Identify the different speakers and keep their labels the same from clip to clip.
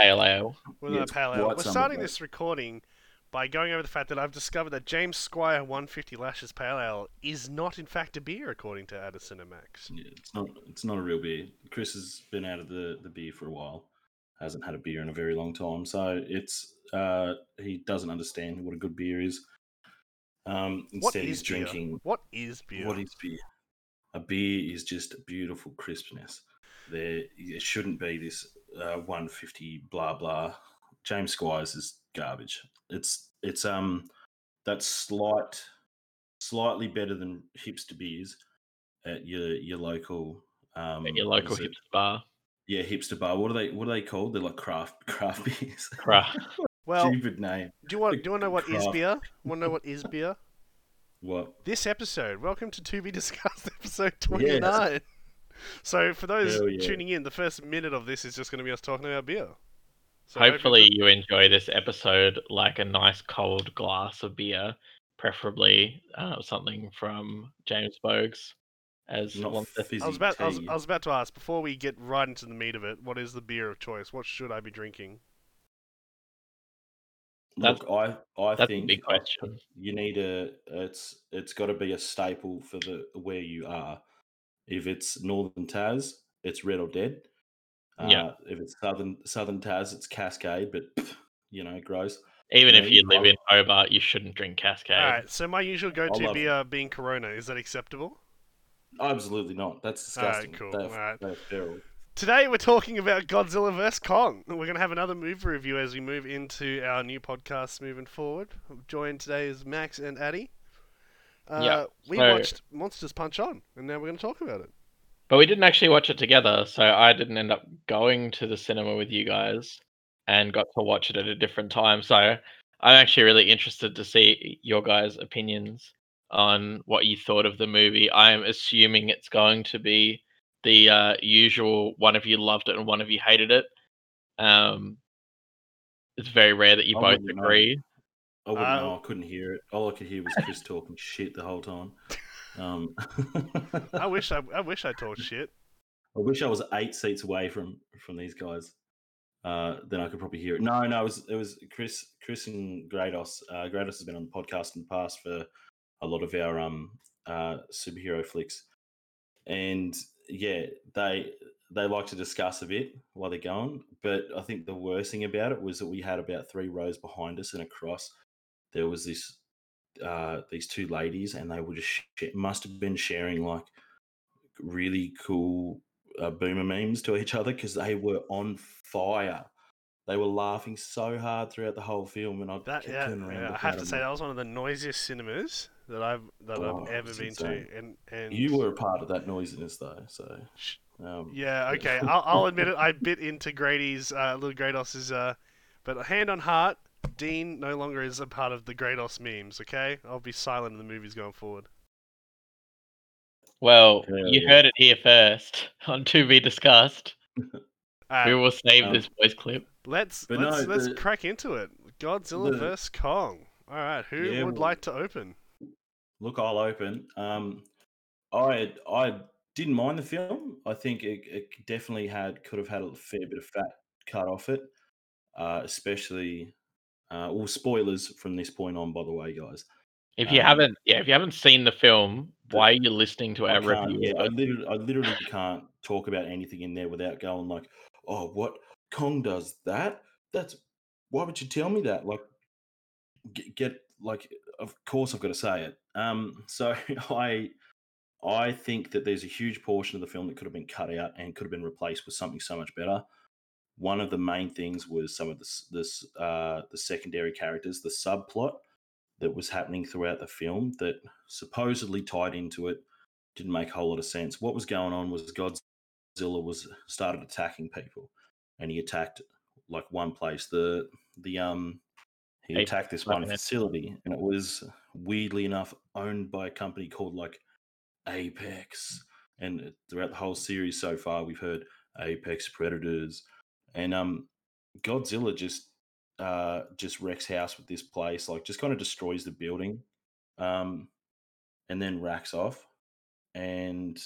Speaker 1: pale ale.
Speaker 2: We're
Speaker 3: Yeah,
Speaker 2: not pale ale. We're starting
Speaker 3: break.
Speaker 2: this recording by going over the fact that I've discovered that James Squire 150 Lashes Pale Ale is not, in fact, a beer, according to Addison and Max.
Speaker 3: Yeah, it's not. It's not a real beer. Chris has been out of the the beer for a while. Hasn't had a beer in a very long time, so it's uh he doesn't understand what a good beer is. Um, instead,
Speaker 2: is
Speaker 3: he's
Speaker 2: beer?
Speaker 3: drinking.
Speaker 2: What is beer?
Speaker 3: What is beer? A beer is just a beautiful crispness. There, it shouldn't be this uh, 150 blah blah. James Squires is garbage. It's it's um that slight, slightly better than hipster beers at your your local um
Speaker 1: At your local
Speaker 3: is it?
Speaker 1: hipster bar.
Speaker 3: yeah hipster bar. What are they what are they called? They're like craft craft beers.
Speaker 1: Craft.
Speaker 2: well,
Speaker 3: Stupid name.
Speaker 2: Do you want do you want to know what is
Speaker 3: Craft.
Speaker 2: beer? Want to know what is beer?
Speaker 3: What?
Speaker 2: This episode. Welcome to To Be Discussed, episode 29. So, for those
Speaker 3: yeah.
Speaker 2: tuning in, the first minute of this is just going to be us talking about beer. So
Speaker 1: Hopefully, you enjoy this episode like a nice cold glass of beer, preferably uh, something from James Boag's. As
Speaker 3: Not
Speaker 1: one
Speaker 3: fizzy
Speaker 2: I was about I was. I was about to ask before we get right into the meat of it. What is the beer of choice? What should I be drinking?
Speaker 3: Look, I I
Speaker 1: that's a
Speaker 3: think
Speaker 1: big
Speaker 3: uh,
Speaker 1: question.
Speaker 3: you need a it's it's got to be a staple for the where you are. If it's Northern Taz, it's Red or Dead. Uh,
Speaker 1: Yeah.
Speaker 3: If it's Southern Southern Taz, it's Cascade, but you know, gross.
Speaker 1: Even if
Speaker 3: Yeah,
Speaker 1: you
Speaker 3: you
Speaker 1: live
Speaker 3: love-
Speaker 1: in Hobart, you shouldn't drink Cascade.
Speaker 2: All right. So my usual go-to
Speaker 3: love
Speaker 2: beer being Corona. Is that acceptable?
Speaker 3: Absolutely not. That's
Speaker 2: Alright,
Speaker 3: disgusting.
Speaker 2: cool.
Speaker 3: They're,
Speaker 2: Alright.
Speaker 3: they're feral.
Speaker 2: Today we're talking about Godzilla vs Kong. We're going to have another movie review as we move into our new podcast moving forward. I'm joined today is Max and Addy. Uh,
Speaker 1: Yeah,
Speaker 2: we
Speaker 1: so-
Speaker 2: watched Monsters Punch On, and now we're going to talk about it.
Speaker 1: But we didn't actually watch it together, so I didn't end up going to the cinema with you guys and got to watch it at a different time. So I'm actually really interested to see your guys' opinions on what you thought of the movie. I'm assuming it's going to be the uh, usual one of you loved it and one of you hated it. Um, it's very rare that you
Speaker 3: I
Speaker 1: both
Speaker 3: wouldn't know.
Speaker 1: agree.
Speaker 3: I wouldn't know. I couldn't hear it. All I could hear was Chris talking shit the whole time. Um,
Speaker 2: I wish I, I wish I talked shit.
Speaker 3: I wish I was eight seats away from from these guys. Uh, then I could probably hear it. No, no, it was it was Chris, Chris and Grados. Uh, Grados has been on the podcast in the past for a lot of our um uh superhero flicks, and yeah, they they like to discuss a bit while they're going. But I think the worst thing about it was that we had about three rows behind us and across there was this uh these two ladies, and they were just sh- must have been sharing like really cool uh, boomer memes to each other because they were on fire. They were laughing so hard throughout the whole film, and I
Speaker 2: That yeah, yeah, I have to say that was one of the noisiest cinemas that I've that
Speaker 3: Oh,
Speaker 2: I've ever been
Speaker 3: insane.
Speaker 2: to, and and
Speaker 3: You were a part of that noisiness, though. So um,
Speaker 2: Yeah, okay. I'll, I'll admit it. I bit into Grady's, uh, little Grados's, uh, but hand on heart, Dean no longer is a part of the Grados memes. Okay, I'll be silent in the movies going forward.
Speaker 1: Well,
Speaker 3: Hell
Speaker 1: you
Speaker 3: yeah.
Speaker 1: heard it here first on To Be Discussed.
Speaker 2: Alright,
Speaker 1: we will save
Speaker 3: um,
Speaker 1: this voice clip.
Speaker 2: let's
Speaker 3: but
Speaker 2: let's
Speaker 3: no,
Speaker 2: let's
Speaker 3: the-
Speaker 2: crack into it. Godzilla
Speaker 3: the-
Speaker 2: vs Kong. All right, who
Speaker 3: Yeah,
Speaker 2: would
Speaker 3: well-
Speaker 2: like to open?
Speaker 3: look, I'll open. Um, I I didn't mind the film. I think it, it definitely had could have had a fair bit of fat cut off it, uh, especially. Uh, well, spoilers from this point on, by the way, guys.
Speaker 1: If you
Speaker 3: um,
Speaker 1: haven't, yeah, if you haven't seen the film, why are you listening to our review?
Speaker 3: yeah, I literally, I literally can't talk about anything in there without going like, "Oh, what Kong does that? That's why would you tell me that?" Like, get, get like, of course I've got to say it. Um, so I, I think that there's a huge portion of the film that could have been cut out and could have been replaced with something so much better. One of the main things was some of this, this, uh, the secondary characters, the subplot that was happening throughout the film that supposedly tied into it didn't make a whole lot of sense. What was going on was Godzilla was started attacking people, and he attacked like one place. The the um he attacked this one facility, and it was weirdly enough owned by a company called like Apex. And throughout the whole series so far, we've heard Apex Predators, and um Godzilla just uh just wrecks house with this place, like just kind of destroys the building, um, and then racks off and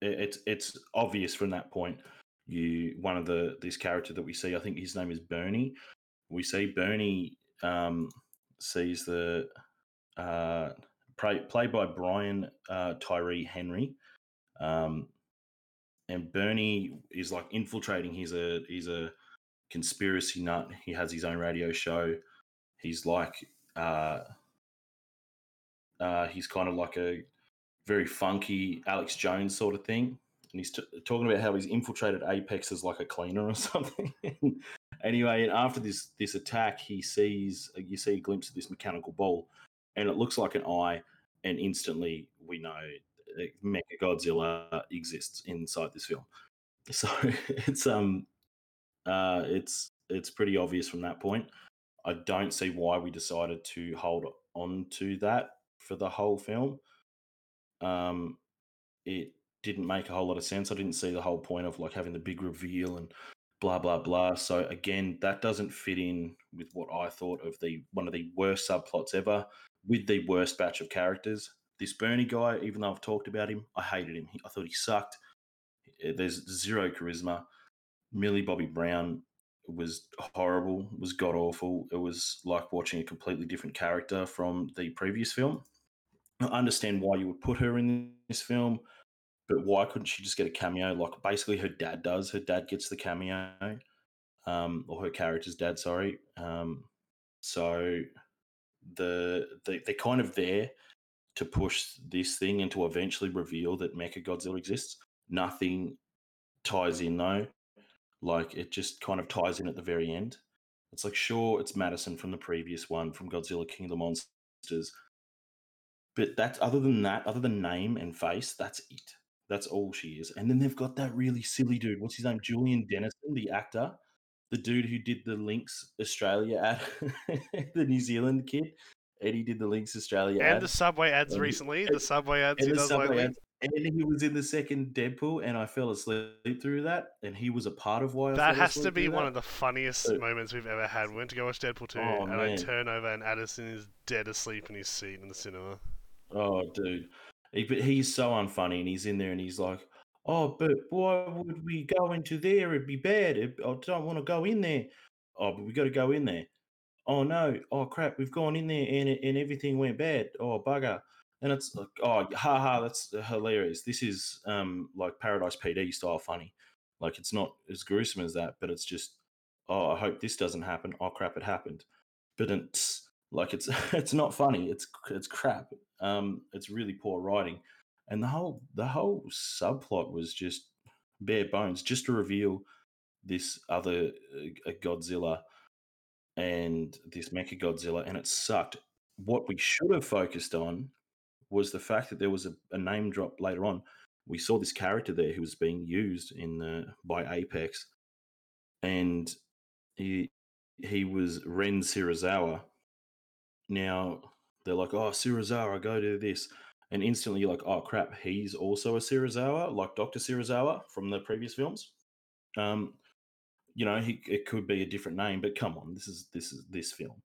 Speaker 3: it, it's it's obvious from that point. you one of the this character that we see, I think his name is Bernie. We see Bernie um, sees the uh, play, played by Brian uh, Tyree Henry. Um, and Bernie is like infiltrating. He's a he's a conspiracy nut. He has his own radio show. He's like uh, uh, he's kind of like a very funky Alex Jones sort of thing. And he's t- talking about how he's infiltrated Apex as like a cleaner or something. anyway, and after this this attack, he sees you see a glimpse of this mechanical ball, and it looks like an eye, and instantly we know Mecha Godzilla exists inside this film. So it's um uh it's it's pretty obvious from that point. I don't see why we decided to hold on to that for the whole film. Um it didn't make a whole lot of sense. I didn't see the whole point of like having the big reveal and blah blah blah. So again, that doesn't fit in with what I thought of the one of the worst subplots ever with the worst batch of characters this Bernie guy, even though I've talked about him, I hated him. I thought he sucked. There's zero charisma. Millie Bobby Brown was horrible, was god awful. It was like watching a completely different character from the previous film. I understand why you would put her in this film, but why couldn't she just get a cameo like basically her dad does? Her dad gets the cameo, um, or her character's dad, sorry. Um, so the they're kind of there to push this thing and to eventually reveal that Mecha Godzilla exists. Nothing ties in though. Like it just kind of ties in at the very end. It's like sure, it's Madison from the previous one from Godzilla King of the Monsters. But that's other than that, other than name and face, that's it. That's all she is. And then they've got that really silly dude. What's his name? Julian Dennison, the actor. The dude who did the Lynx Australia ad, the New Zealand kid. Eddie did the Lynx Australia
Speaker 2: and
Speaker 3: ad.
Speaker 2: the Subway ads
Speaker 3: Um,
Speaker 2: recently.
Speaker 3: and-
Speaker 2: the Subway ads
Speaker 3: and
Speaker 2: he
Speaker 3: the
Speaker 2: does
Speaker 3: Subway ads. And he was in the second Deadpool, and I fell asleep through that. And he was a part of why
Speaker 2: That has to be one
Speaker 3: that.
Speaker 2: of the funniest
Speaker 3: Uh,
Speaker 2: moments we've ever had. We went to go watch Deadpool 2,
Speaker 3: Oh,
Speaker 2: and I turn over and Addison is dead asleep in his seat in the cinema.
Speaker 3: Oh, dude. He, but he's so unfunny, and he's in there, and he's like, "Oh, but why would we go into there? It'd be bad. It- I don't want to go in there. Oh, but we got to go in there. Oh no! Oh crap! We've gone in there, and and everything went bad. Oh bugger!" And it's like, "Oh, haha, that's hilarious. This is um like Paradise PD style funny. Like it's not as gruesome as that, but it's just, oh, I hope this doesn't happen. Oh crap, it happened. But it's like it's it's not funny. It's it's crap. Um, it's really poor writing, and the whole the whole subplot was just bare bones, just to reveal this other uh, Godzilla and this Mecha Godzilla, and it sucked. What we should have focused on was the fact that there was a, a name drop later on. We saw this character there who was being used in the by Apex, and he he was Ren Serizawa. Now they're like, "Oh, Serizawa, go do this," and instantly you're like, "Oh crap, he's also a Serizawa, like Doctor Serizawa from the previous films." Um, you know, he, it could be a different name, but come on, this is this is this film.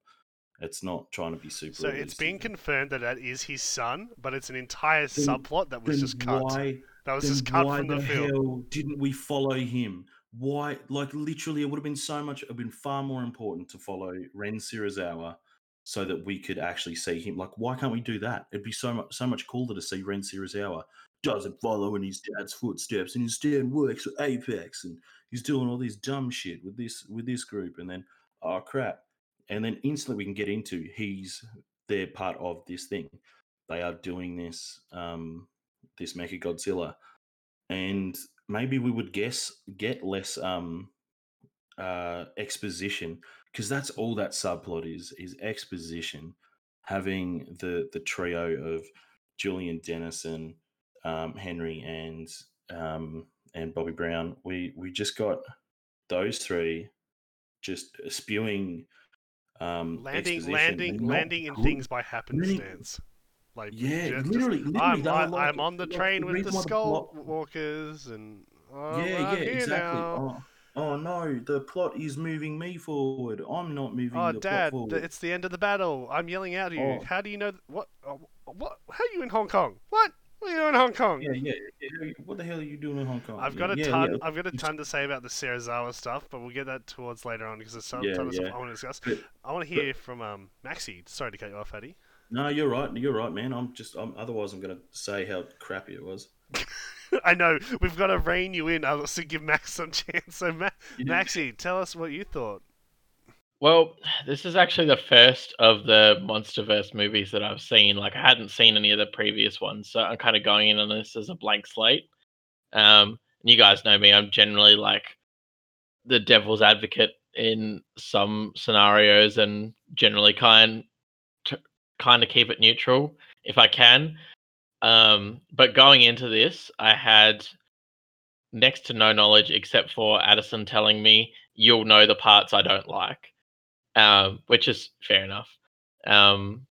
Speaker 3: It's not trying to be super.
Speaker 2: So it's been confirmed that that is his son, but it's an entire
Speaker 3: Then-
Speaker 2: subplot that was just cut.
Speaker 3: Why,
Speaker 2: that was just cut
Speaker 3: why
Speaker 2: from the,
Speaker 3: the
Speaker 2: film.
Speaker 3: hell didn't we follow him? Why, like, literally, it would have been so much. It would have been far more important to follow Ren Serizawa so that we could actually see him. Like, why can't we do that? It'd be so much so much cooler to see Ren Serizawa doesn't follow in his dad's footsteps and instead works for Apex and he's doing all this dumb shit with this with this group and then oh crap. And then instantly we can get into he's they're part of this thing. They are doing this um this Mecha Godzilla. And maybe we would guess get less um uh exposition because that's all that subplot is is exposition. Having the the trio of Julian Dennison um, Henry and um, and Bobby Brown. We we just got those three just spewing um,
Speaker 2: landing, landing,
Speaker 3: not
Speaker 2: landing in things by happenstance. Like
Speaker 3: Yeah,
Speaker 2: just-
Speaker 3: literally, literally.
Speaker 2: I'm, I,
Speaker 3: like-
Speaker 2: I'm on the
Speaker 3: like,
Speaker 2: train with the skull
Speaker 3: plot-
Speaker 2: walkers, and oh,
Speaker 3: yeah, yeah,
Speaker 2: I'm here
Speaker 3: exactly. Oh, oh no, the plot is moving me forward. I'm not moving
Speaker 2: Oh,
Speaker 3: the
Speaker 2: Dad,
Speaker 3: plot forward.
Speaker 2: it's the end of the battle. I'm yelling out at you.
Speaker 3: Oh.
Speaker 2: How do you know th- what? uh, what? How are you in Hong Kong? What? What are you doing in Hong Kong?
Speaker 3: Yeah, yeah, yeah. What the hell are you doing in Hong Kong?
Speaker 2: I've
Speaker 3: Yeah,
Speaker 2: got a ton.
Speaker 3: yeah.
Speaker 2: I've got a ton to say about the Serizawa stuff, but we'll get that towards later on because there's some
Speaker 3: Yeah,
Speaker 2: ton of stuff. I want to discuss.
Speaker 3: But-
Speaker 2: I want to hear from um, Maxi. Sorry to cut you off, Eddie.
Speaker 3: No, you're right. You're right, man. I'm just. I'm, otherwise, I'm gonna say how crappy it was.
Speaker 2: I know we've got to rein you in. I'll also give Max some chance. So, Ma- Maxi, tell us what you thought.
Speaker 1: Well, this is actually the first of the MonsterVerse movies that I've seen. Like, I hadn't seen any of the previous ones, so I'm kind of going in on this as a blank slate. Um, and you guys know me; I'm generally like the devil's advocate in some scenarios, and generally kind t- kind of keep it neutral if I can. Um, but going into this, I had next to no knowledge except for Addison telling me you'll know the parts I don't like um, which is fair enough. Um,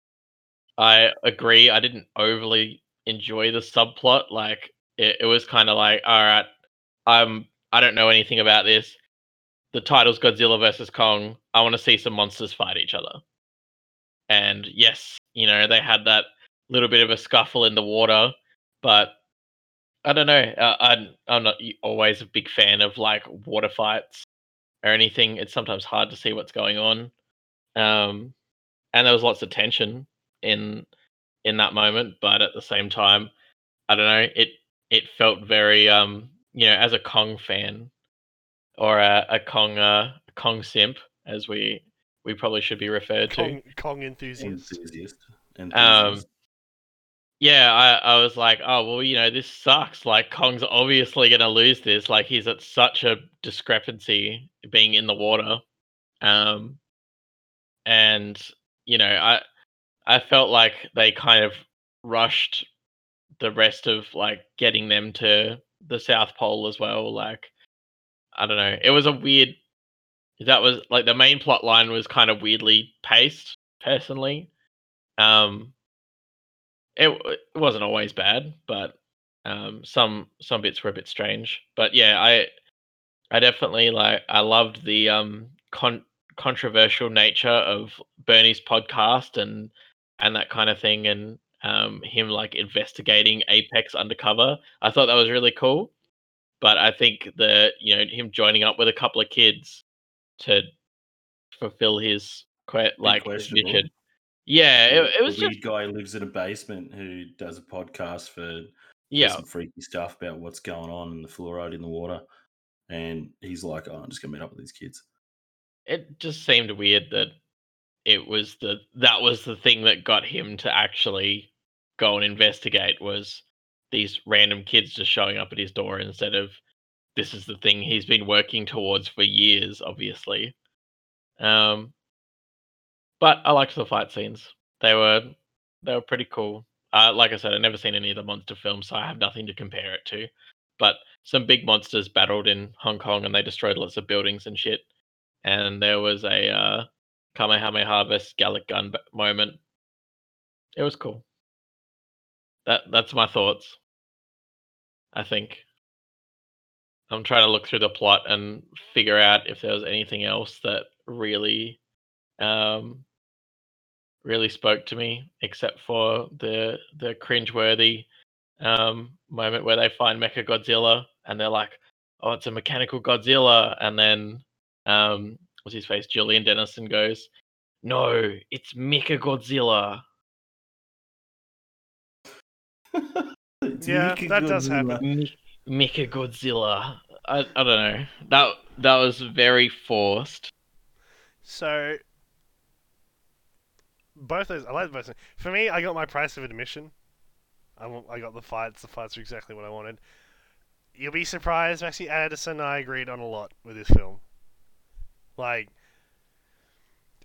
Speaker 1: I agree. I didn't overly enjoy the subplot. Like it, it was kind of like, all right, I'm I don't know anything about this. The title's Godzilla versus Kong. I want to see some monsters fight each other. And yes, you know they had that little bit of a scuffle in the water, but I don't know. Uh, I'm I'm not always a big fan of like water fights or anything. It's sometimes hard to see what's going on. Um, and there was lots of tension in in that moment, but at the same time, I don't know. It it felt very um you know as a Kong fan or a, a Kong uh, Kong simp as we we probably should be referred to.
Speaker 2: Kong, Kong enthusiast.
Speaker 3: enthusiast.
Speaker 1: Um,
Speaker 3: enthusiast.
Speaker 1: Yeah, I, I was like, oh well, you know, this sucks. Like Kong's obviously gonna lose this. Like he's at such a discrepancy being in the water. Um and you know, I I felt like they kind of rushed the rest of like getting them to the South Pole as well. Like I don't know. It was a weird that was like the main plot line was kind of weirdly paced, personally. Um it, it wasn't always bad, but um, some some bits were a bit strange. But yeah, I I definitely like I loved the um con- controversial nature of Bernie's podcast and and that kind of thing, and um him like investigating Apex undercover. I thought that was really cool. But I think the you know him joining up with a couple of kids to fulfill his like his mission. Yeah, it, it was
Speaker 3: the
Speaker 1: just
Speaker 3: weird guy who lives in a basement who does a podcast for
Speaker 1: yeah.
Speaker 3: some freaky stuff about what's going on in the fluoride in the water. And he's like, oh, I'm just gonna meet up with these kids.
Speaker 1: it just seemed weird that it was the that was the thing that got him to actually go and investigate was these random kids just showing up at his door instead of this is the thing he's been working towards for years obviously um but i liked the fight scenes they were they were pretty cool uh like i said i've never seen any of the monster films so i have nothing to compare it to but some big monsters battled in hong kong and they destroyed lots of buildings and shit and there was a uh, Kamehameha versus Galick gun moment. It was cool. That that's my thoughts. I think. I'm trying to look through the plot and figure out if there was anything else that really, um, really spoke to me, except for the the cringeworthy um, moment where they find Mecha Godzilla and they're like, "Oh, it's a mechanical Godzilla," and then um, what's his face? Julian Dennison goes, "No, it's Mecha Godzilla."
Speaker 2: Yeah,
Speaker 3: Mecha
Speaker 2: that does happen.
Speaker 1: Mecha Godzilla. I I don't know. That that was very forced.
Speaker 2: So both those, I like both. those. For me, I got my price of admission. I, I got the fights. The fights are exactly what I wanted. You'll be surprised, Maxie Addison and I agreed on a lot with this film. Like,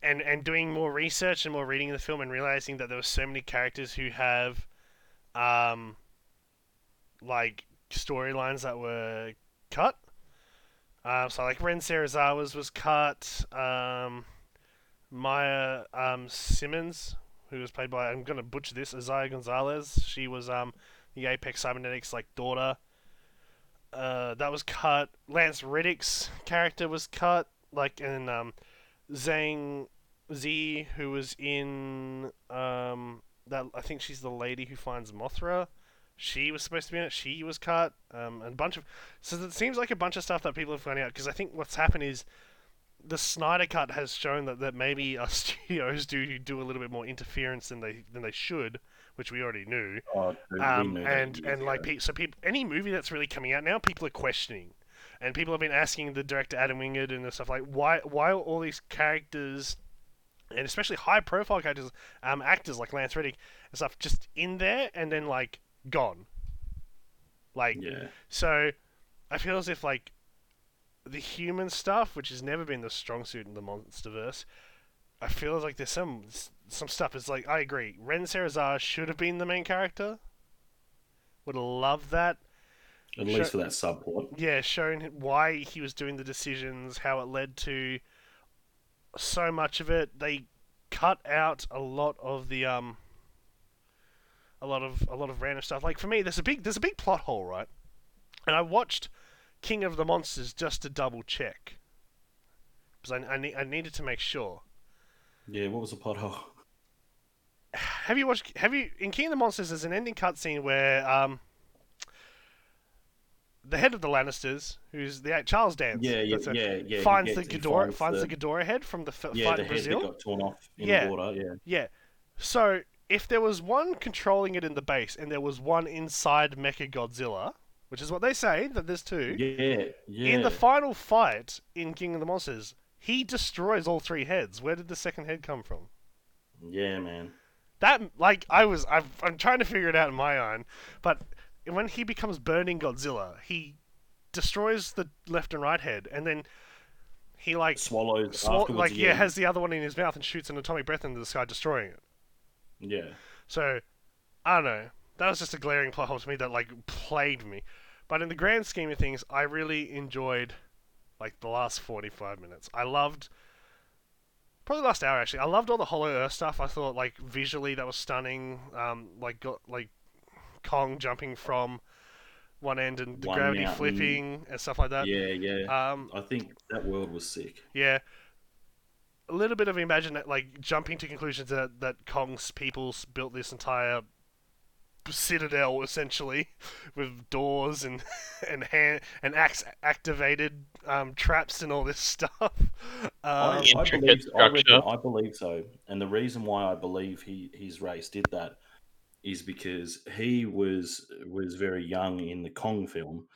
Speaker 2: and and doing more research and more reading of the film and realizing that there were so many characters who have, um, like storylines that were cut. Um, so like Ren Serizawa's was cut. Um, Maya um, Simmons, who was played by I'm gonna butcher this Isaiah Gonzalez. She was um the Apex Cybernetics like daughter. Uh, that was cut. Lance Reddick's character was cut. Like and um, Zhang Z, who was in um that I think she's the lady who finds Mothra. She was supposed to be in it. She was cut. Um, and a bunch of so it seems like a bunch of stuff that people have found out because I think what's happened is the Snyder cut has shown that, that maybe our studios do do a little bit more interference than they than they should, which we already knew.
Speaker 3: Oh, dude,
Speaker 2: Um,
Speaker 3: knew
Speaker 2: and and like pe- so people any movie that's really coming out now, people are questioning, and people have been asking the director Adam Wingard and the stuff like why why are all these characters, and especially high profile characters, um, actors like Lance Reddick and stuff, just in there and then like gone. Like
Speaker 3: yeah,
Speaker 2: so, I feel as if like the human stuff, which has never been the strong suit in the MonsterVerse, I feel like there's some some stuff. It's like I agree. Ren Serizawa should have been the main character. Would have loved that.
Speaker 3: at least for that subplot.
Speaker 2: Yeah, showing why he was doing the decisions, how it led to so much of it. They cut out a lot of the um a lot of a lot of random stuff. Like for me, there's a big there's a big plot hole, right? And I watched King of the Monsters just to double check because I I, ne- I needed to make sure.
Speaker 3: Yeah, what was the pothole?
Speaker 2: Have you watched? Have you in King of the Monsters? There's an ending cutscene where um the head of the Lannisters, who's the Charles Dance,
Speaker 3: Yeah, yeah, yeah, yeah.
Speaker 2: finds the
Speaker 3: gets-
Speaker 2: Ghidorah finds,
Speaker 3: the,
Speaker 2: the Ghidorah head from the f-
Speaker 3: yeah,
Speaker 2: fight
Speaker 3: the
Speaker 2: in
Speaker 3: head
Speaker 2: Brazil.
Speaker 3: got torn off in
Speaker 2: Yeah.
Speaker 3: the water. Yeah,
Speaker 2: Yeah. So if there was one controlling it in the base and there was one inside Mecha Godzilla, which is what they say that there's two,
Speaker 3: yeah, yeah.
Speaker 2: in the final fight in King of the Monsters, he destroys all three heads. Where did the second head come from?
Speaker 3: yeah, man.
Speaker 2: That like I was I've, I'm trying to figure it out in my own, but when he becomes burning Godzilla, he destroys the left and right head, and then he like
Speaker 3: Swallows
Speaker 2: like yeah has the other one in his mouth and shoots an atomic breath into the sky, destroying it.
Speaker 3: yeah.
Speaker 2: So I don't know. That was just a glaring plot hole to me that like plagued me. But in the grand scheme of things, I really enjoyed like the last 45 minutes. I loved probably the last hour actually. I loved all the Hollow Earth stuff. I thought like visually that was stunning. Um, like got like Kong jumping from one end and the
Speaker 3: One
Speaker 2: gravity
Speaker 3: mountain.
Speaker 2: flipping and stuff like that.
Speaker 3: Yeah, yeah.
Speaker 2: Um,
Speaker 3: I think that world was sick.
Speaker 2: yeah. A little bit of imagine like jumping to conclusions that that Kong's people built this entire citadel essentially with doors and and hand and axe activated um, traps and all this stuff. Um,
Speaker 3: I, I believe, I, reckon. I believe so, and the reason why I believe he his race did that is because he was was very young in the Kong film,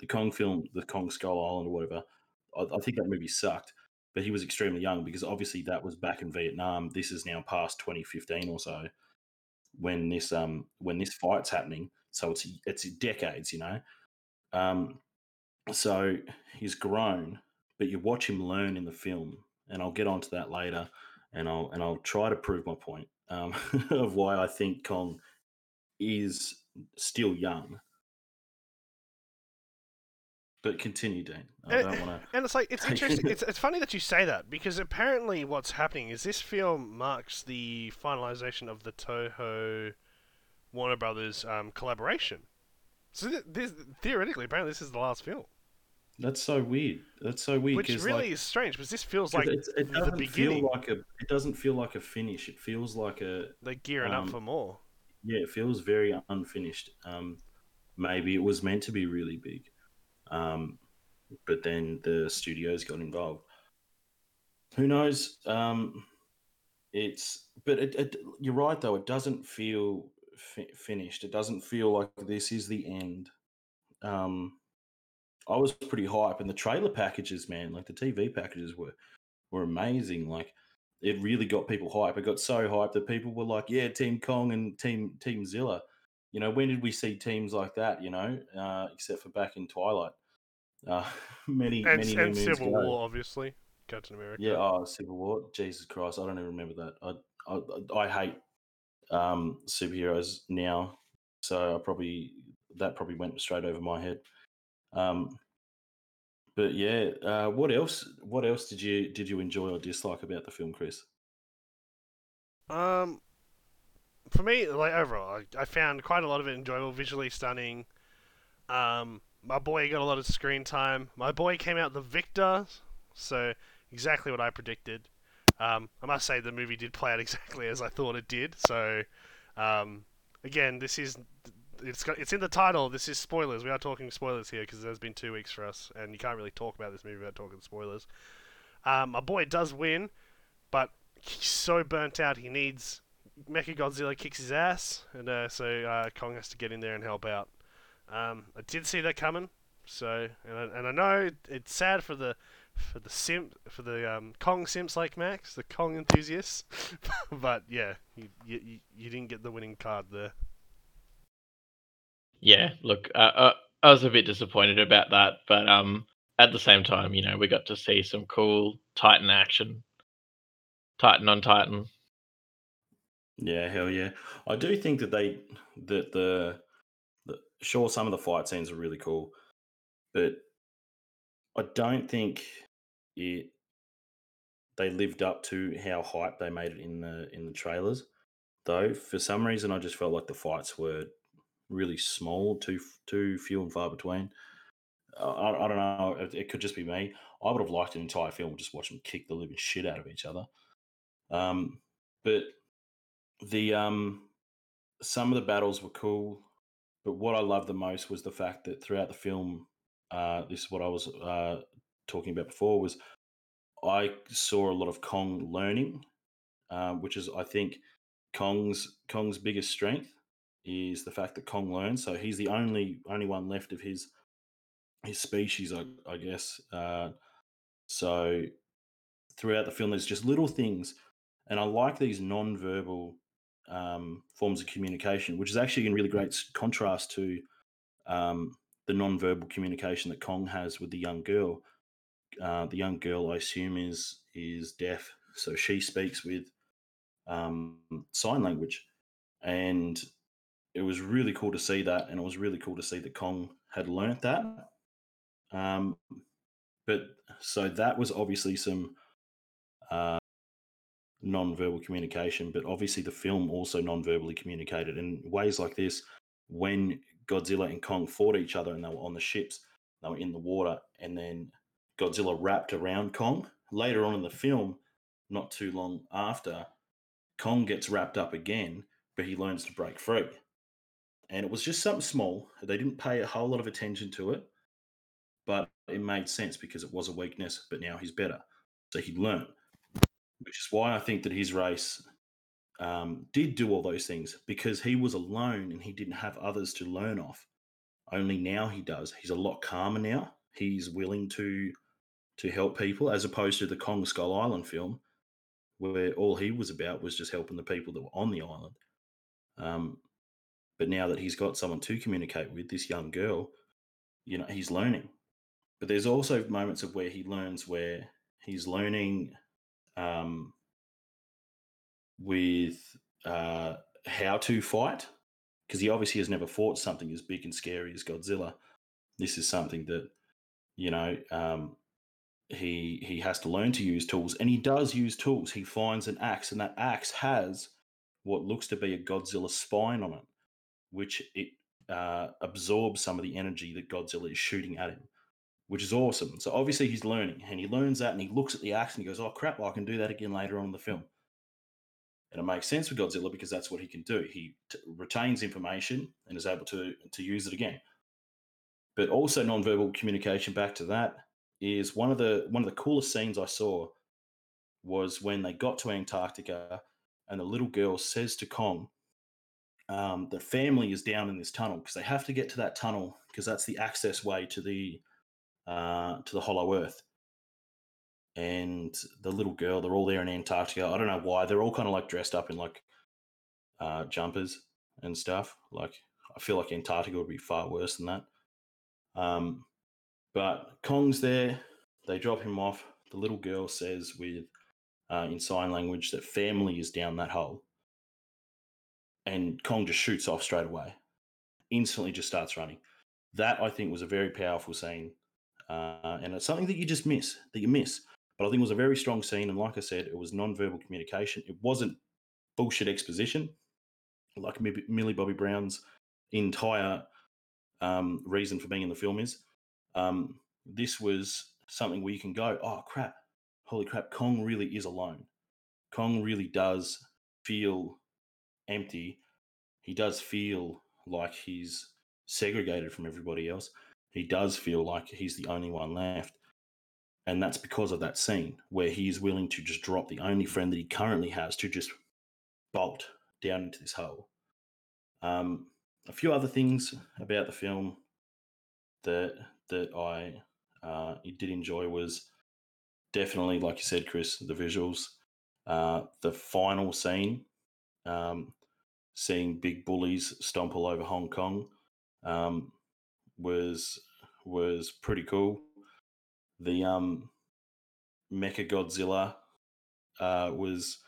Speaker 3: the Kong film, the Kong Skull Island or whatever. I, I think that movie sucked, but he was extremely young because obviously that was back in Vietnam. This is now past 2015 or so when this um when this fight's happening. So it's it's decades, you know. Um, so he's grown, but you watch him learn in the film, and I'll get onto that later, and I'll and I'll try to prove my point um, of why I think Kong is still young. But continue, Dean. I
Speaker 2: Eh,
Speaker 3: don't want to.
Speaker 2: And it's like it's interesting. it's it's funny that you say that because apparently what's happening is this film marks the finalization of the Toho Warner Brothers um, collaboration. So th- this theoretically, apparently, this is the last film,
Speaker 3: That's so weird. That's so weird.
Speaker 2: which really
Speaker 3: like,
Speaker 2: is strange because this feels like
Speaker 3: it doesn't feel like a. It doesn't feel like a finish. It feels like a.
Speaker 2: they're gearing up
Speaker 3: um,
Speaker 2: for more.
Speaker 3: yeah, it feels very unfinished. Um, maybe it was meant to be really big, um, but then the studios got involved. Who knows? Um, it's but it, it, you're right though. It doesn't feel fi- finished. It doesn't feel like this is the end. Um, I was pretty hype, and the trailer packages, man, like the TV packages were were amazing. Like it really got people hype. It got so hyped that people were like, "Yeah, Team Kong and Team Team Zilla." You know, when did we see teams like that? You know, uh, except for back in Twilight, uh, many
Speaker 2: And,
Speaker 3: many
Speaker 2: and
Speaker 3: moons
Speaker 2: Civil
Speaker 3: ago.
Speaker 2: War, obviously, Captain America.
Speaker 3: Yeah, oh, Civil War. Jesus Christ, I don't even remember that. I I, I hate um, superheroes now, so I probably that probably went straight over my head. Um, but yeah, uh, what else? What else did you did you enjoy or dislike about the film, Chris?
Speaker 2: Um, for me, like overall, I, I found quite a lot of it enjoyable, visually stunning. Um, my boy got a lot of screen time. My boy came out the victor, so exactly what I predicted. Um, I must say the movie did play out exactly as I thought it did. So, um, again, this is it's got it's in the title. This is spoilers. We are talking spoilers here because there's been two weeks for us, and you can't really talk about this movie without talking spoilers. Um, my boy does win, but he's so burnt out. He needs Mecha Godzilla kicks his ass, and uh, so uh, Kong has to get in there and help out. Um, I did see that coming, so and I, and I know it's sad for the for the simp for the um, Kong simps like Max, the Kong enthusiasts, but yeah, you, you you didn't get the winning card there.
Speaker 1: Yeah, look, uh, uh, I was a bit disappointed about that, but um, at the same time, you know, we got to see some cool Titan action, Titan on Titan.
Speaker 3: Yeah, hell yeah. I do think that they that the, the sure some of the fight scenes are really cool, but I don't think it they lived up to how hype they made it in the in the trailers. Though for some reason, I just felt like the fights were really small, too too few and far between. Uh, I, I don't know. It, it could just be me. I would have liked an entire film just watch them kick the living shit out of each other. Um, but the um, some of the battles were cool, but what I loved the most was the fact that throughout the film, uh, this is what I was uh, talking about before, was I saw a lot of Kong learning, um, which is I think Kong's Kong's biggest strength is the fact that Kong learns. So he's the only only one left of his his species, I, I guess. Uh, so throughout the film, there's just little things, and I like these non-verbal um, forms of communication, which is actually in really great contrast to um, the non-verbal communication that Kong has with the young girl. Uh, the young girl, I assume, is is deaf, so she speaks with um, sign language, and it was really cool to see that, and it was really cool to see that Kong had learnt that. Um, but so that was obviously some uh, non-verbal communication, but obviously the film also non-verbally communicated in ways like this. When Godzilla and Kong fought each other, and they were on the ships, they were in the water, and then Godzilla wrapped around Kong. Later on in the film, not too long after, Kong gets wrapped up again, but he learns to break free and it was just something small. They didn't pay a whole lot of attention to it, but it made sense because it was a weakness. But now he's better, so he learned, which is why I think that his race um, did do all those things because he was alone and he didn't have others to learn off. Only now he does. He's a lot calmer now. He's willing to to help people as opposed to the Kong Skull Island film, where all he was about was just helping the people that were on the island. Um, but now that he's got someone to communicate with, this young girl, you know, he's learning. But there's also moments of where he learns where he's learning um, with uh, how to fight because he obviously has never fought something as big and scary as Godzilla. This is something that you know um, he he has to learn to use tools, and he does use tools. He finds an axe, and that axe has what looks to be a Godzilla spine on it which it uh, absorbs some of the energy that Godzilla is shooting at him, which is awesome. So obviously he's learning, and he learns that, and he looks at the axe and he goes, "Oh crap! Well, I can do that again later on in the film." And it makes sense for Godzilla because that's what he can do. He t- retains information and is able to to use it again. But also nonverbal communication. Back to that is one of the one of the coolest scenes I saw was when they got to Antarctica and the little girl says to Kong, um, the family is down in this tunnel because they have to get to that tunnel because that's the access way to the uh, to the Hollow Earth. And the little girl, they're all there in Antarctica. I don't know why. They're all kind of like dressed up in like uh, jumpers and stuff. Like I feel like Antarctica would be far worse than that. Um, but Kong's there. They drop him off. The little girl says with uh, in sign language that family is down that hole and Kong just shoots off straight away. Instantly, just starts running. That I think was a very powerful scene, uh, and it's something that you just miss, that you miss. But I think it was a very strong scene, and like I said, it was non-verbal communication. It wasn't bullshit exposition, like Millie Bobby Brown's entire um, reason for being in the film is. Um, this was something where you can go, oh crap, holy crap, Kong really is alone. Kong really does feel empty, he does feel like he's segregated from everybody else. He does feel like he's the only one left. And that's because of that scene where he is willing to just drop the only friend that he currently has to just bolt down into this hole. Um, a few other things about the film that that I uh, did enjoy was definitely, like you said, Chris, the visuals. Uh, the final scene, um, seeing big bullies stomp all over Hong Kong, um, was was pretty cool. The um, Mecha Godzilla uh, was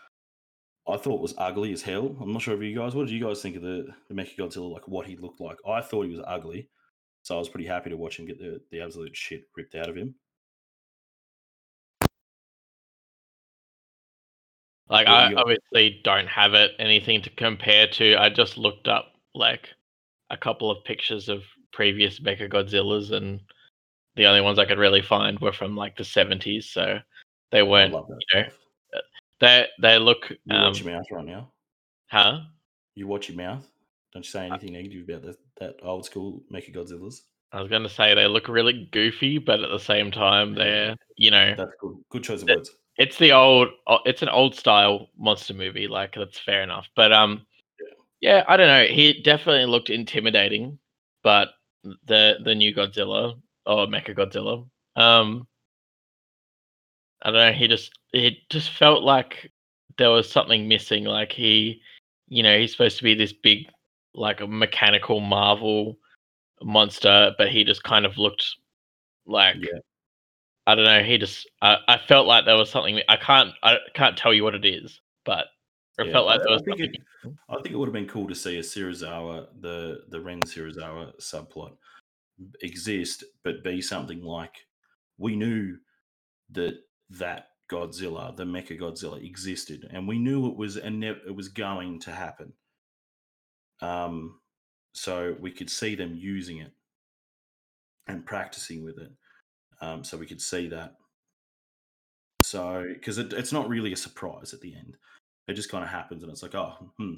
Speaker 3: I thought was ugly as hell. I'm not sure if you guys. What did you guys think of the the Mecha Godzilla? Like what he looked like? I thought he was ugly, so I was pretty happy to watch him get the the absolute shit ripped out of him.
Speaker 1: Like I obviously don't have it anything to compare to. I just looked up like a couple of pictures of previous Mecha Godzillas, and the only ones I could really find were from like the seventies. So they weren't. you know. They they look.
Speaker 3: You
Speaker 1: Um,
Speaker 3: watch your mouth right now.
Speaker 1: huh?
Speaker 3: You watch your mouth. Don't you say anything negative about that that old school Mecha Godzillas.
Speaker 1: I was gonna say they look really goofy, but at the same time, they're you know,
Speaker 3: That's good. Good choice of words.
Speaker 1: it's the old, it's an old style monster movie. Like that's fair enough. But um,
Speaker 3: yeah,
Speaker 1: I don't know. He definitely looked intimidating, but the the new Godzilla or Mecha Godzilla, um, I don't know. He just it just felt like there was something missing. Like he, you know, he's supposed to be this big, like a mechanical Marvel monster, but he just kind of looked like
Speaker 3: Yeah.
Speaker 1: I don't know. He just I, I felt like there was something. I can't I can't tell you what it is, but it
Speaker 3: Yeah,
Speaker 1: felt like
Speaker 3: I- I
Speaker 1: was
Speaker 3: think it- I think it would have been cool to see a Serizawa, the the Ren Serizawa subplot exist, but be something like we knew that that Godzilla, the Mecha Godzilla, existed, and we knew it was and ne- it was going to happen. Um, so we could see them using it and practicing with it. Um, so we could see that. So because it, it's not really a surprise at the end, it just kind of happens, and it's like, oh, hmm,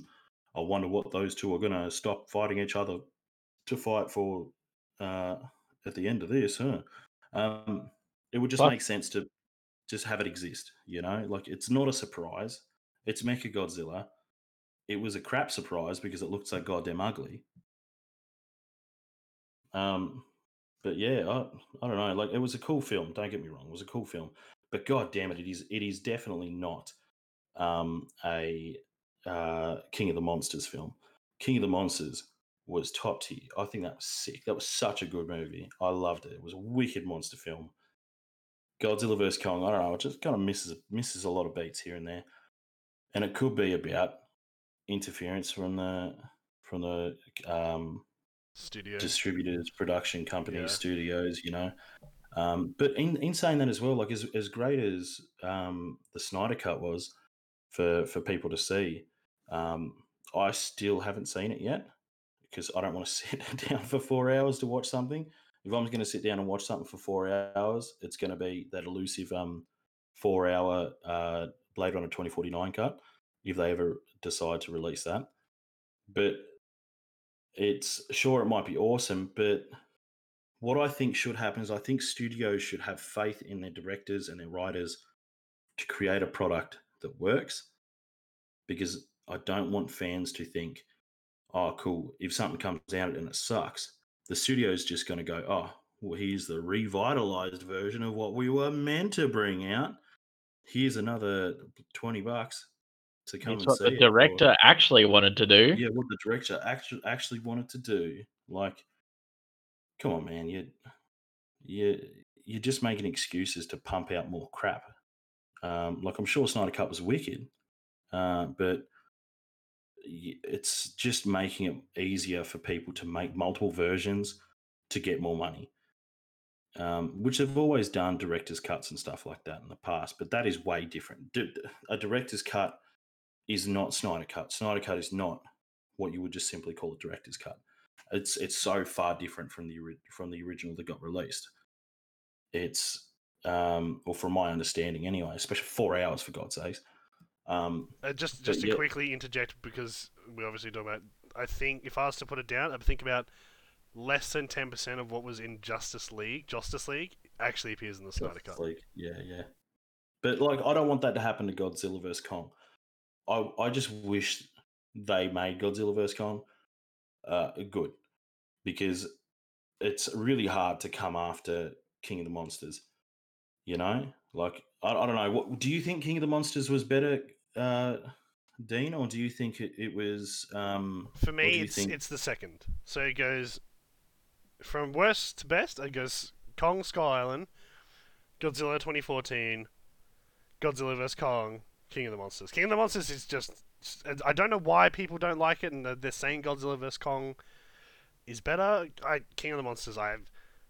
Speaker 3: I wonder what those two are going to stop fighting each other to fight for uh, at the end of this, huh? Um, it would just
Speaker 1: Well-
Speaker 3: make sense to just have it exist, you know? Like it's not a surprise. It's Mecha Godzilla. It was a crap surprise because it looked so goddamn ugly. Um, but yeah, I, I don't know. Like it was a cool film. Don't get me wrong, it was a cool film. But god damn it, it is it is definitely not um, a uh, King of the Monsters film. King of the Monsters was top tier. I think that was sick. That was such a good movie. I loved it. It was a wicked monster film. Godzilla vs Kong. I don't know. It just kind of misses misses a lot of beats here and there, and it could be about interference from the from the um,
Speaker 2: Studio.
Speaker 3: distributors, production companies,
Speaker 2: Yeah.
Speaker 3: studios, you know. Um, but in, in saying that as well, like as, as great as um, the Snyder Cut was for for people to see, um, I still haven't seen it yet because I don't want to sit down for four hours to watch something. If I'm going to sit down and watch something for four hours, it's going to be that elusive um, four hour uh, Blade Runner 2049 cut if they ever decide to release that. But it's sure it might be awesome, but what I think should happen is I think studios should have faith in their directors and their writers to create a product that works because I don't want fans to think, oh, cool, if something comes out and it sucks, the studio's just going to go, oh, well, here's the revitalized version of what we were meant to bring out. Here's another 20 bucks to come and
Speaker 1: what
Speaker 3: see
Speaker 1: the
Speaker 3: it. or-
Speaker 1: director actually wanted to do.
Speaker 3: yeah, what the director actually actually wanted to do. Like, come on, man, you you you're just making excuses to pump out more crap. Um, like I'm sure Snyder Cut was wicked, uh, but it's just making it easier for people to make multiple versions to get more money. Um, which they've always done director's cuts and stuff like that in the past, but that is way different. A director's cut is not Snyder Cut. Snyder Cut is not what you would just simply call a director's cut. It's it's so far different from the from the original that got released. It's um, or from my understanding anyway, especially four hours for God's sakes. Um,
Speaker 2: Uh, just just to
Speaker 3: yeah.
Speaker 2: quickly interject because we obviously talk about. I think if I was to put it down, I'd think about less than ten percent of what was in Justice League, Justice League, actually appears in the Snyder Cut.
Speaker 3: League. Yeah, yeah. But like, I don't want that to happen to Godzilla vs Kong. I I just wish they made Godzilla vs Kong uh, good because it's really hard to come after King of the Monsters. You know, like I, I don't know. What do you think? King of the Monsters was better, uh, Dean, or do you think it, it was? Um,
Speaker 2: For me, it's
Speaker 3: think-
Speaker 2: it's the second. So it goes from worst to best. It goes Kong Skull Island, Godzilla 2014, Godzilla vs Kong, King of the Monsters. King of the Monsters is just I don't know why people don't like it, and they're- saying Godzilla vs Kong is better. I King of the Monsters, I have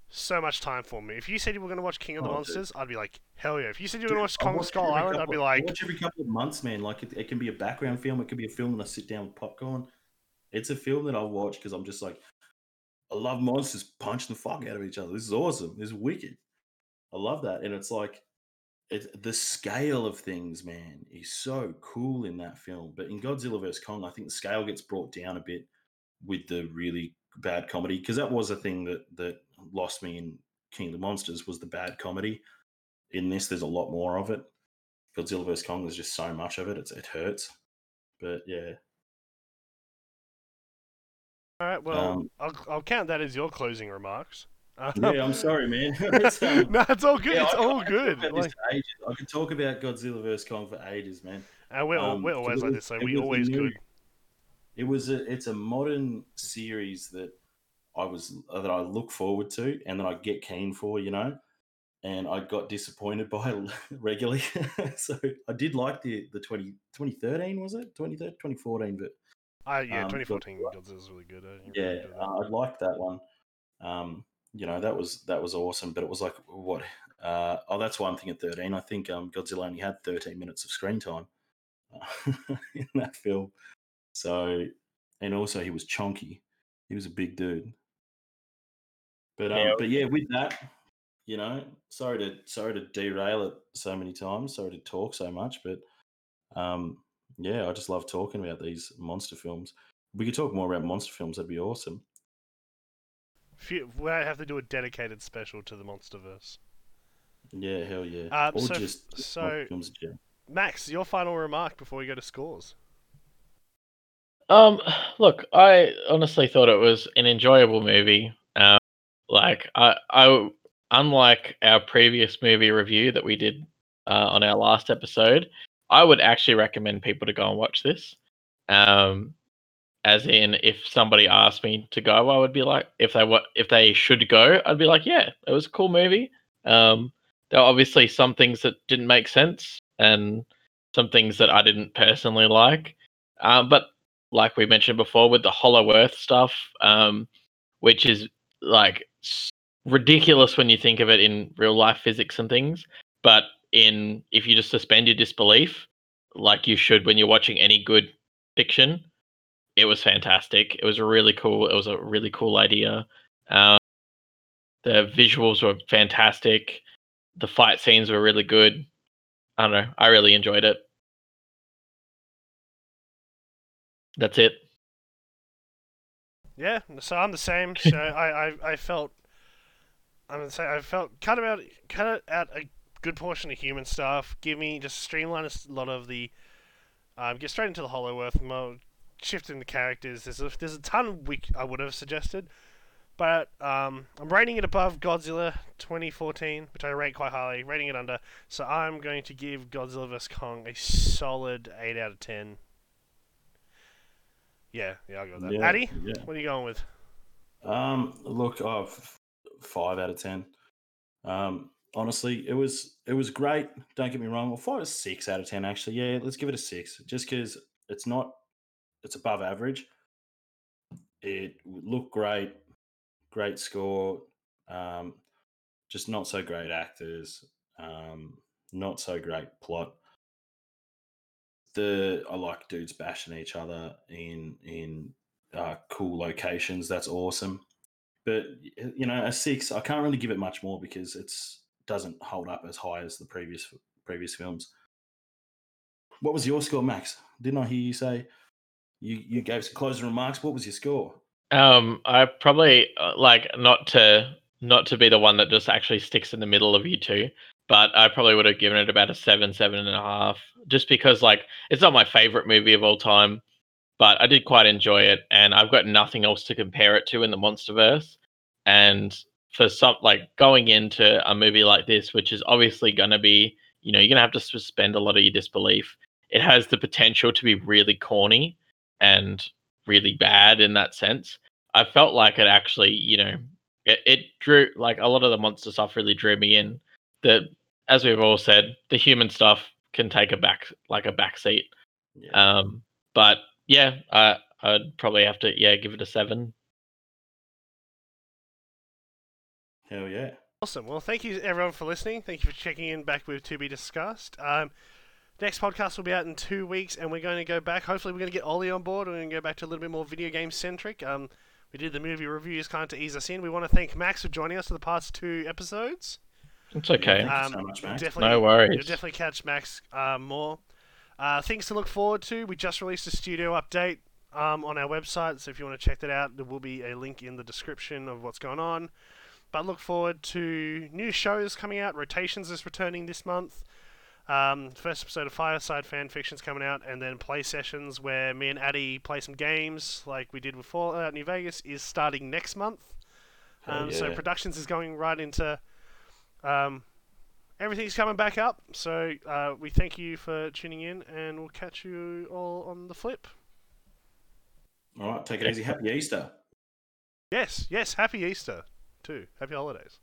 Speaker 2: so much time for me. If you said you were going to watch King of the
Speaker 3: Oh, dude.
Speaker 2: Monsters, I'd be like, hell yeah. If you said you were going to watch
Speaker 3: I
Speaker 2: Kong Skull Island, I'd be
Speaker 3: I
Speaker 2: like,
Speaker 3: watch every couple of months, man. Like it, it can be a background film, it could be a film, and I sit down with popcorn. It's a film that I watch because I'm just like, I love monsters punching the fuck out of each other. This is awesome. This is wicked. I love that, and it's like, it, the scale of things, man, is so cool in that film. But in Godzilla vs Kong, I think the scale gets brought down a bit with the really bad comedy because that was a thing that that lost me in King of the Monsters was the bad comedy. In this, there's a lot more of it. Godzilla vs Kong, there's just so much of it. It's, it hurts. But yeah,
Speaker 2: all right, well,
Speaker 3: Um,
Speaker 2: I'll, I'll count that as your closing remarks. Um,
Speaker 3: yeah, I'm sorry, man. It's, um,
Speaker 2: no, it's all good.
Speaker 3: yeah,
Speaker 2: it's
Speaker 3: I
Speaker 2: all
Speaker 3: I
Speaker 2: good.
Speaker 3: this
Speaker 2: Like.
Speaker 3: I could talk about Godzilla vs Kong for ages, man.
Speaker 2: and we're,
Speaker 3: um,
Speaker 2: we're always like this, so we always
Speaker 3: new-
Speaker 2: could.
Speaker 3: It was a it's a modern series that I was that I look forward to and that I get keen for, you know. And I got disappointed by regularly. so I did like the the 20, 2013 was it 2013 2014 but
Speaker 2: Uh, yeah,
Speaker 3: um,
Speaker 2: 2014 Godzilla's really good. I
Speaker 3: yeah, uh, I liked that one. Um, you know, that was that was awesome. But it was like what? Uh, oh, that's one thing at thirteen. I think um, Godzilla only had thirteen minutes of screen time uh, in that film. So, and also he was chunky. He was a big dude. But um,
Speaker 1: Yeah.
Speaker 3: but yeah, with that, you know, sorry to sorry to derail it so many times. Sorry to talk so much, but um, yeah, I just love talking about these monster films. We could talk more about monster films. That'd be awesome.
Speaker 2: Few- we have to do a dedicated special to the MonsterVerse.
Speaker 3: Yeah, hell yeah.
Speaker 2: Um,
Speaker 3: or
Speaker 2: so
Speaker 3: just just
Speaker 2: so-
Speaker 3: films.
Speaker 2: Max, your final remark before we go to scores.
Speaker 1: Um, look, I honestly thought it was an enjoyable movie. Like I, I, unlike our previous movie review that we did uh, on our last episode, I would actually recommend people to go and watch this. Um, as in, if somebody asked me to go, I would be like, if they what if they should go, I'd be like, yeah, it was a cool movie. Um, there are obviously some things that didn't make sense, and some things that I didn't personally like. Um, but like we mentioned before with the Hollow Earth stuff, um, which is like ridiculous when you think of it in real life physics and things. But in if you just suspend your disbelief, like you should when you're watching any good fiction, it was fantastic. It was really cool. It was a really cool idea. Um, the visuals were fantastic. The fight scenes were really good. I don't know. I really enjoyed it. That's it.
Speaker 2: Yeah, so I'm the same. So I, I, I felt I'm gonna say I felt cut out cut out a good portion of human stuff. Give me just streamline a lot of the um, get straight into the Hollow Earth mode, shifting the characters. There's a, there's a ton we I would have suggested, but um, I'm rating it above Godzilla 2014, which I rate quite highly. Rating it under, so I'm going to give Godzilla vs Kong a solid eight out of ten. Yeah, yeah, I'll go with that.
Speaker 3: Yeah,
Speaker 2: Addy,
Speaker 3: yeah.
Speaker 2: what are you going with?
Speaker 3: Um, look, oh, f- five out of ten. Um, honestly, it was it was great. Don't get me wrong. Well, five or six out of ten actually. Yeah, let's give it a six, just because it's not it's above average. It looked great, great score. Um, just not so great actors. Um, not so great plot. The I like dudes bashing each other in in uh, cool locations. That's awesome. But you know, a six, I can't really give it much more because it's doesn't hold up as high as the previous previous films. What was your score, Max? Didn't I hear you say you you gave some closing remarks? What was your score?
Speaker 1: Um, I probably uh, like not to not to be the one that just actually sticks in the middle of you two, but I probably would have given it about a seven, seven and a half, just because like it's not my favorite movie of all time, but I did quite enjoy it, and I've got nothing else to compare it to in the MonsterVerse, and for some like going into a movie like this, which is obviously going to be, you know, you're going to have to suspend a lot of your disbelief. It has the potential to be really corny and really bad in that sense. I felt like it actually, you know, it, it drew like a lot of the monster stuff really drew me in. The as we've all said, the human stuff can take a back like a back seat.
Speaker 3: Yeah.
Speaker 1: Um, but yeah, I I'd probably have to yeah give it a seven.
Speaker 3: Hell yeah.
Speaker 2: Awesome. Well, thank you everyone for listening. Thank you for checking in back with To Be Discussed. Um, next podcast will be out in two weeks, and we're going to go back. Hopefully, we're going to get Ollie on board. We're going to go back to a little bit more video game centric. Um, we did the movie reviews kind of to ease us in. We want to thank Max for joining us for the past two episodes.
Speaker 1: It's okay.
Speaker 3: Thank you
Speaker 2: Um,
Speaker 3: so much, Max.
Speaker 2: Definitely,
Speaker 1: No worries.
Speaker 2: You'll definitely catch Max uh, more. Uh, things to look forward to. We just released a studio update um, on our website, so if you want to check that out, there will be a link in the description of what's going on. But look forward to new shows coming out. Rotations is returning this month. Um, first episode of Fireside Fan Fiction's coming out, and then play sessions where me and Addy play some games, like we did with Fallout New Vegas, is starting next month.
Speaker 3: Hell
Speaker 2: Um, So
Speaker 3: yeah.
Speaker 2: productions is going right into. Um, everything's coming back up. So uh, we thank you for tuning in, and we'll catch you all on the flip.
Speaker 3: All right, take it easy. Happy Easter.
Speaker 2: Yes, yes. Happy Easter too. Happy holidays.